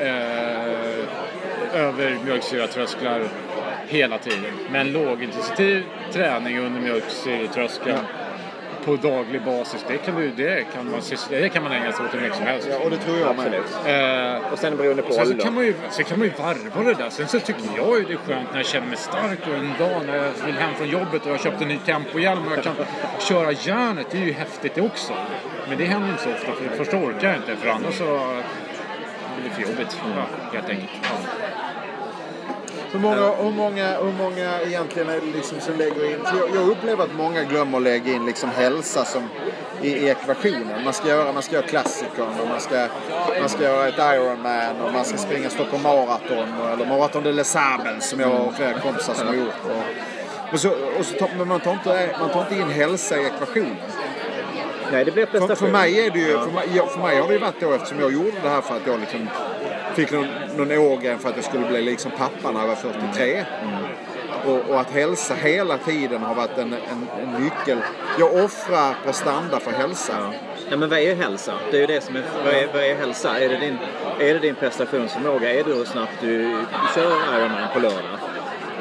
eh, över mjölksyratrösklar hela tiden. Men lågintensiv träning under mjölksyratröskeln på daglig basis, det kan, du, det kan, man, det kan man ägna sig åt hur mycket som helst. Ja, och det tror jag med. Eh, Och sen beroende på Sen så ålder. kan, man ju, sen kan man ju varva det där. Sen så tycker jag ju det är skönt när jag känner mig stark och en dag när jag vill hem från jobbet och jag har köpt en ny tempohjälm och jag kan köra järnet. Det är ju häftigt det också. Men det händer inte så ofta för det första orkar jag inte för annars så blir det för jobbigt. Ja, helt enkelt. Ja. Hur många, hur, många, hur många egentligen är det liksom som lägger in... För jag, jag upplever att många glömmer att lägga in liksom hälsa som i, i ekvationen. Man ska göra, man ska göra klassikern och man ska, man ska göra ett Ironman och man ska springa Stockholm Marathon och- eller Marathon de Les Sables som jag har flera kompisar som har gjort. Och, och så, och så tar, men man tar, inte, man tar inte in hälsa i ekvationen. Nej, det För, prestation. för mig är det ju, för mig, ja, för mig har det ju varit då eftersom jag gjorde det här för att jag liksom fick någon, någon ågen för att jag skulle bli liksom pappa när jag var 43. Och, och att hälsa hela tiden har varit en, en, en nyckel. Jag offrar prestanda för hälsa. Ja, men vad är hälsa? Det är ju det som är, vad, är, vad är hälsa? Är det, din, är det din prestationsförmåga? Är det hur snabbt du kör Ironman på lördag?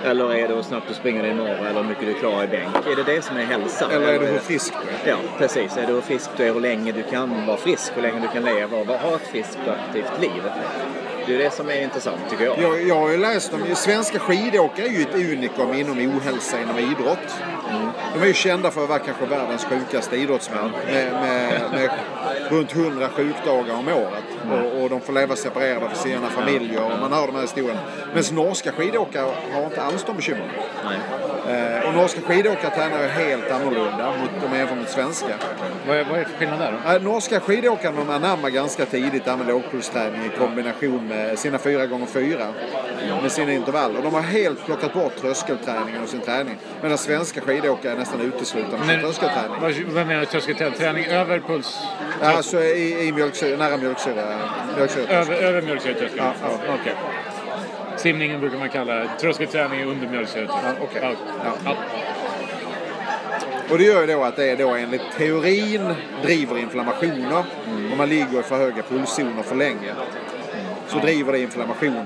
Eller är det hur snabbt du springer din morgon eller hur mycket du klarar i bänk? Är det det som är hälsa? Eller är det hur frisk du är? Ja, precis. Är det hur frisk du är, hur länge du kan vara frisk, hur länge du kan leva och ha ett friskt och aktivt liv. Det är det som är intressant tycker jag. Jag, jag har ju läst om, svenska skidåkare är ju ett unikum inom ohälsa inom idrott. De är ju kända för att vara kanske världens sjukaste idrottsmän med, med, med runt 100 sjukdagar om året. Och, och de får leva separerade från sina familjer och man hör de här historierna. Medan norska skidåkare har inte alls de bekymren. Eh, och norska skidåkare tränar ju helt annorlunda mot, om man jämför med svenska. Vad, är, vad är för skillnad där då? Eh, norska skidåkare de anammar ganska tidigt det här med lågpulsträning i kombination med sina 4 gånger 4 med sina intervaller. De har helt plockat bort tröskelträningen och sin träning. Medan svenska skidåkare är nästan uteslutande Men, tröskelträning. vad, vad menar du tröskelträning? Träning över puls? Ja, Alltså i, i mjölksyra, nära mjölksyra. mjölksyra. Över, över mjölksyratröskeln? Ja, ja. Okej. Simningen brukar man kalla tröskelträning under mjölksyratröskeln. Ja, okej. Ja. Ja. Och det gör ju då att det är då enligt teorin driver inflammationer. Om man ligger i för höga pulszoner för länge. Så driver det inflammationer.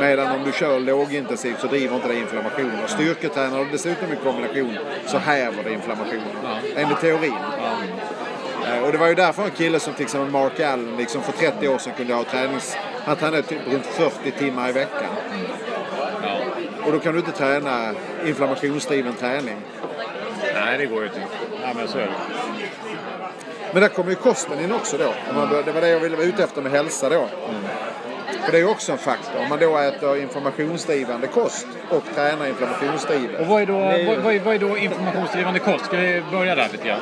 Medan om du kör lågintensivt så driver inte det inflammationer. Styrketränar du dessutom i kombination så häver det inflammationerna. Enligt teorin. Eh, Och det var ju därför en kille som till exempel Mark Allen liksom för 30 år sedan kunde ha tränings... Han tränade typ runt 40 timmar i veckan. Ja. Och då kan du inte träna inflammationsdriven träning. Nej, det går ju inte. Ja, men så är det. Men där kommer ju kosten in också då. Man bör, det var det jag ville vara ute efter med hälsa då. För det är ju också en faktor. Om man då äter informationsdrivande kost och tränar Och inflammationsdrivet. vad är, då, vad, vad, är, vad är då informationsdrivande kost? Ska vi börja där lite grann?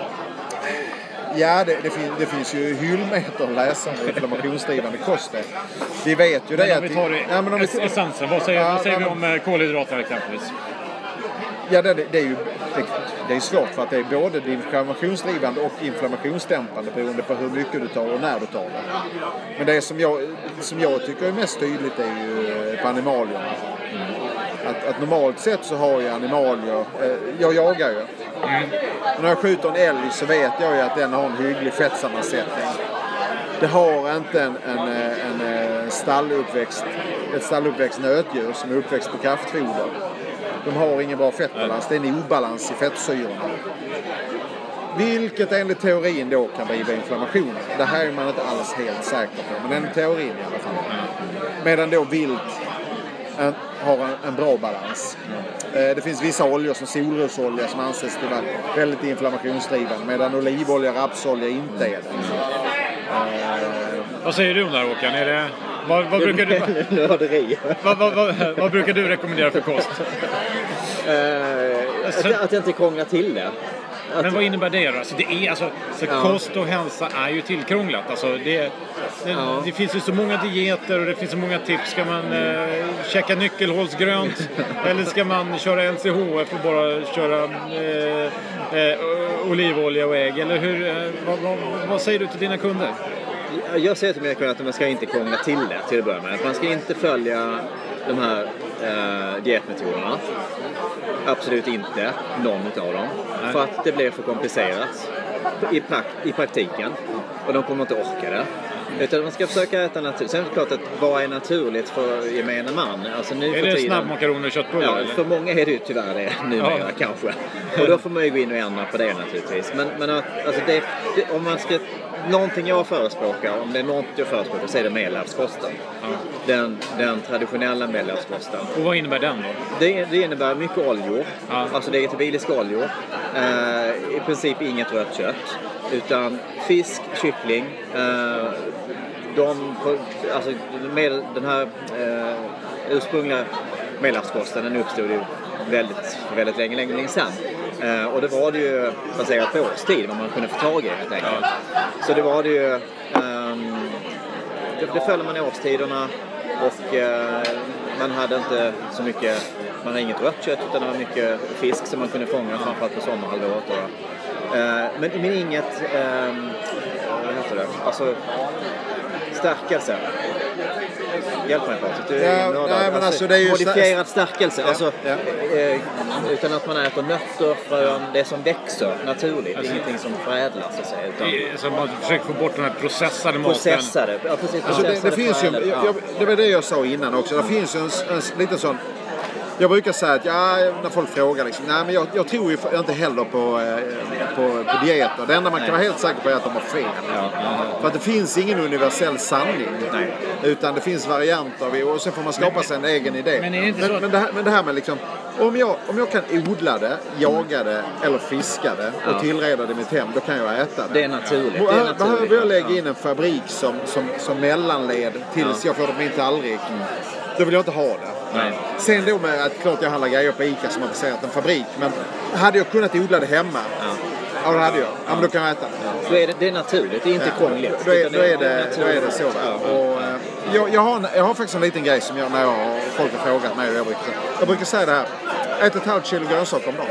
Ja, det, det, fin, det finns ju hyllmeter att läsa om inflammationsdrivande kost. Vi vet ju det Men om att... vi tar det, ja, men om vi, es- essensen, vad säger, Ja, vad säger ja, vi om eh, kolhydrater exempelvis? ja, det, det är ju det, det är svårt för att det är både inflammationsdrivande och inflammationsdämpande beroende på hur mycket du tar och när du tar det. Men det som jag, som jag tycker är mest tydligt är ju eh, på animalierna. Att, att normalt sett så har ju animalier, eh, jag jagar ju. Och när jag skjuter en älg så vet jag ju att den har en hygglig fettsammansättning. Det har inte en, en, eh, en, en, stalluppväxt, ett stalluppväxt nötdjur som är uppväxt på kraftfoder. De har ingen bra fettbalans, det är en obalans i fettsyrorna. Vilket enligt teorin då kan driva inflammation. Det här är man inte alls helt säker på, men enligt teorin i alla fall. Medan då vilt en, har en, en bra balans. Eh, det finns vissa oljor som solrosolja som anses till vara väldigt inflammationsdrivande medan olivolja och rapsolja inte är det. Vad säger du om det här Håkan? Är det, vad, vad, brukar du, vad, vad, vad, brukar du rekommendera för kost? Eh, att, jag- att jag inte krånglar till det. att, Men vad innebär det då? Alltså det är, alltså, så Ja. Kost och hälsa är ju tillkrånglat. Alltså det, det, Ja. det finns ju så många dieter och det finns så många tips. Ska man eh, käka nyckelhålsgrönt eller ska man köra LCHF och bara köra eh, eh, olivolja och ägg? Eller hur, eh, vad, vad, vad säger du till dina kunder? Jag säger till mina kunder att man ska inte krångla till det till att börja med. Man ska inte följa de här eh, dietmetoderna. Absolut inte någon utav dem. Nej. För att det blir för komplicerat i, prak- i praktiken. Och de kommer inte orka det. Utan man ska försöka äta naturligt. Sen är det klart att vad är naturligt för gemene man? Alltså nu Är det tiden, snabbmakaroner och köttbullar? Ja, eller? för många är det ju tyvärr det numera Ja. kanske. Och då får man ju gå in och ändra på det naturligtvis. Men, men att, alltså det, det, om man ska... Någonting jag förespråkar, om det är något jag förespråkar så är det medelhavskosten. Ja. Den, den traditionella medelhavskosten. Och vad innebär den då? Det, det innebär mycket oljor, Ja. alltså vegetabiliska oljor. Eh, I princip inget rött kött. Utan fisk, kyckling. Eh, de, alltså med, den här eh, ursprungliga medelhavskosten den uppstod ju väldigt, väldigt länge, länge, länge sedan. Eh, och det var det ju baserat på årstid, vad man kunde få tag i helt enkelt. Så det var det ju ehm, det, det följde man i årstiderna och eh, man hade inte så mycket, man hade inget rött kött utan det var mycket fisk som man kunde fånga framförallt på sommarhalvåret. Eh, men, men inget, eh, vad heter det, alltså stärkelse. Hjälp mig Patrik, Ja, nej, men alltså, det är ju modifierad stärkelse. Alltså, ja. eh, utan att man äter nötter, frön, det som växer naturligt. Ingenting som förädlas så att säga. Utan Det Så man försöker få bort den här processade maten. processade. Ja, precis, Alltså det, det processade finns ju, jag, ja. jag, det var det jag sa innan också. Det finns ju en, en liten sån... Jag brukar säga att ja, när folk frågar liksom, nej men jag, jag tror ju inte heller på, eh, på, på dieter. Det enda man kan Nej. vara helt säker på är att de har fel. Ja. För att det finns ingen universell sanning. Nej. Utan det finns varianter och sen får man skapa sig en egen idé. men det men, men, det här, men det här med liksom, om jag, om jag kan odla det, jaga det eller fiska det och Ja. tillreda det i mitt hem, då kan jag äta det. Det är naturligt. Det är Behöver naturligt. behöver jag lägga in en fabrik som, som, som mellanled tills Ja. jag får det på min tallrik, då vill jag inte ha det. Nej. Sen då med att klart jag handlar grejer på ICA som har baserat en fabrik, men hade jag kunnat odla det hemma, Ja. ja det hade jag. Ja, men då kan jag äta det. Då är det, det är naturligt, det är inte krångligt. Då är, då, är det, då är det så. Va? Och, eh, jag, jag, har, en- jag har faktiskt en liten grej som jag, när jag har, folk har frågat mig jag brukar. Jag brukar säga det här. Ät ett halvt kilo grönsaker om dagen.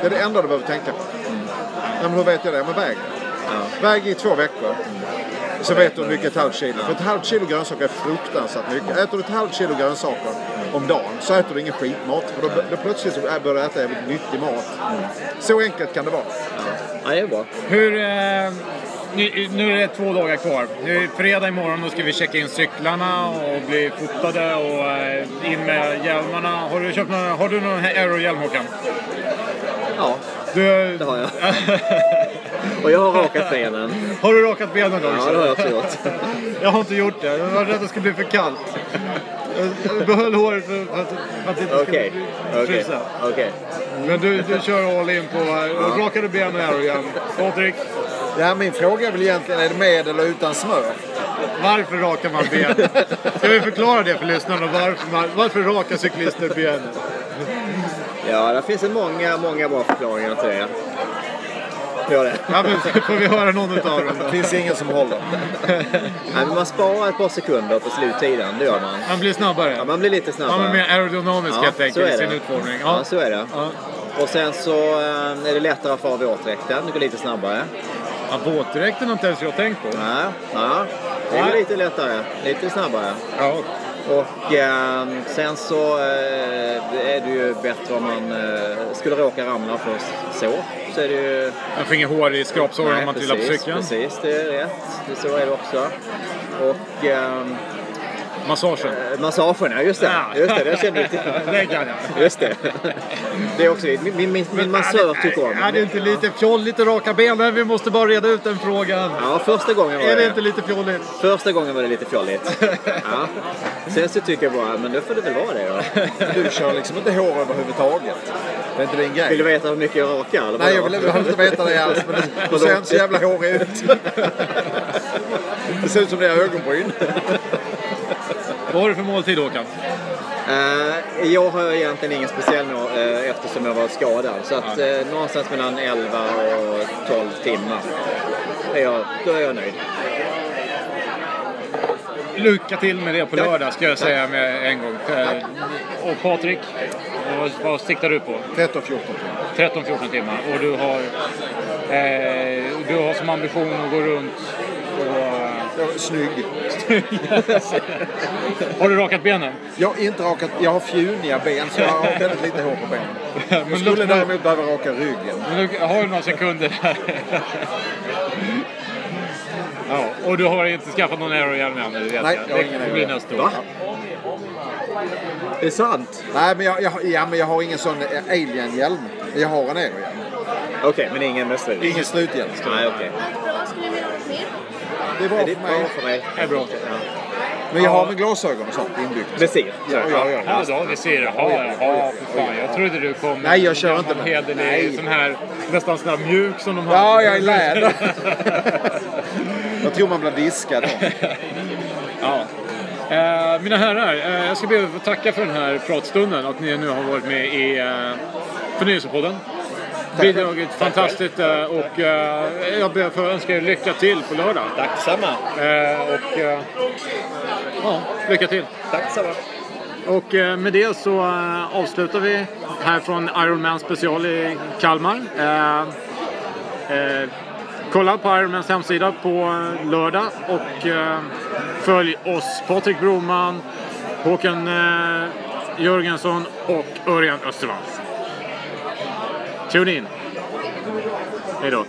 Det är det enda du behöver tänka på. Ja, men hur vet jag det? Men väg. Ja. Väg i två veckor. Så vet du hur mycket ett halvt kilo. För ett halvt kilo grönsaker är fruktansvärt mycket. Äter du ett halvt kilo grönsaker om dagen så äter du ingen skitmat. För då, då plötsligt så börjar du äta jävligt nyttig mat. Så enkelt kan det vara. Ja, det är bra. Hur... Eh, nu, nu är det två dagar kvar. Nu är det fredag imorgon och ska vi checka in cyklarna och bli fotade och eh, in med hjälmarna. Har du köpt någon, har du någon aerohjälm Håkan? Ja, Du, det har jag. Och jag har rakat benen. har du rakat benen också? Ja, det har jag också gjort. Jag har inte gjort det. Jag var rädd att det skulle bli för kallt. Jag behöll håret för, att, för att det inte skulle okej, frysa. okej. Men du, du kör all in på uh, rakade ben och aerohjälm. Patrik, Ja, min fråga är väl egentligen, är det med eller utan smör? varför rakar man ben? Ska vi förklara det för lyssnarna? Varför, man, varför rakar cyklister benen? Ja, det finns många, många bra förklaringar till det. Gör det. Ja, men får vi höra någon utav dem Det då? finns ingen som håller. Nej, men man sparar ett par sekunder på sluttiden, det gör man. Man blir snabbare. Ja, man blir lite snabbare. men mer aerodynamisk Ja, helt enkelt i är sin det. utformning. Ja, Ja. så är det. Ja. Och sen så eh, är det lättare att få av våtdräkten, det går lite snabbare. Ja, våtdräkten har inte ens jag tänkt på. Ja, ja. Det går lite lättare, lite snabbare. Ja. Och eh, sen så eh, är det ju bättre om man eh, skulle råka ramla först så. Så är det ju... Man får inget hår i skrapsåren om man trillar på cykeln. precis, det är rätt. Det, så är det också. Och ehm, Massagen. eh, massagen, ja just det. Ja. Just det, det kände du till. Det kan jag. Just det. Det är också min, min, min, min massör tycker om. Är det inte lite fjolligt att raka benen? Vi måste bara reda ut den frågan. Ja, första gången var Är det det. inte lite fjolligt? Första gången var det lite fjolligt. Ja. Sen så tycker jag bara, men då får det väl vara det då. Du kör liksom inte hår överhuvudtaget. Det är inte din grej. Vill du veta hur mycket jag rakar? Eller Nej, jag vill, jag vill inte veta det alls. Men det, du ser inte så jävla hårig ut. Det ser ut som det är ögonbryn. Vad har du för måltid Håkan? Eh, jag har egentligen ingen speciell nå eh, eftersom jag var skadad. Så att eh, någonstans mellan 11 och 12 timmar. Är jag, då är jag nöjd. Lycka till med det på Tack. lördag ska jag säga med en gång. Och Patrik, vad, vad siktar du på? 13-14 timmar. 13-14 timmar. Och du har, eh, du har som ambition att gå runt och... Jag är Snygg. Har du rakat benen? Jag har inte rakat, jag har fjuniga ben så jag har väldigt lite hår på benen. Men Jag skulle däremot behöva raka ryggen. Men du har du några sekunder där? ja, och du har inte skaffat någon aerohjälm än? Det Nej, jag har det ingen blir aerohjälm. nästa år. Va? Det är sant? Nej, men jag, jag, ja, men jag har ingen sån alien-hjälm. Men jag har en aerohjälm. Okej, men ingen med slut? Ingen sluthjälm. Nej, okej. Bra, skulle ni vilja ha mer? Det är bra Det är för bra mig. för mig. Det är bra. Men jag har med glasögon och sånt inbyggt. Visir? Ja, ja, ja. Ja, då, vi ser det. Ja, ja, ja, för fan. Jag trodde du kom Nej, jag kör inte med. hederlig, Nej. sån här, nästan sån här mjuk som de har. Ja, jag är läder. jag tror man blir diskad då. Ja. Eh, mina herrar, eh, jag ska be att få tacka för den här pratstunden och att ni nu har varit med i eh, Förnyelsepodden. Bidragit fantastiskt eh, och eh, jag ber att få önska er lycka till på lördag. Tack samma. Eh, och ja, lycka till. Tack samma. Och med det så avslutar vi här från Iron Man special i Kalmar. Kolla på Iron Mans hemsida på lördag och följ oss Patrik Broman, Håkan Jörgensson och Örjan Östervall. Tune in! Hej då!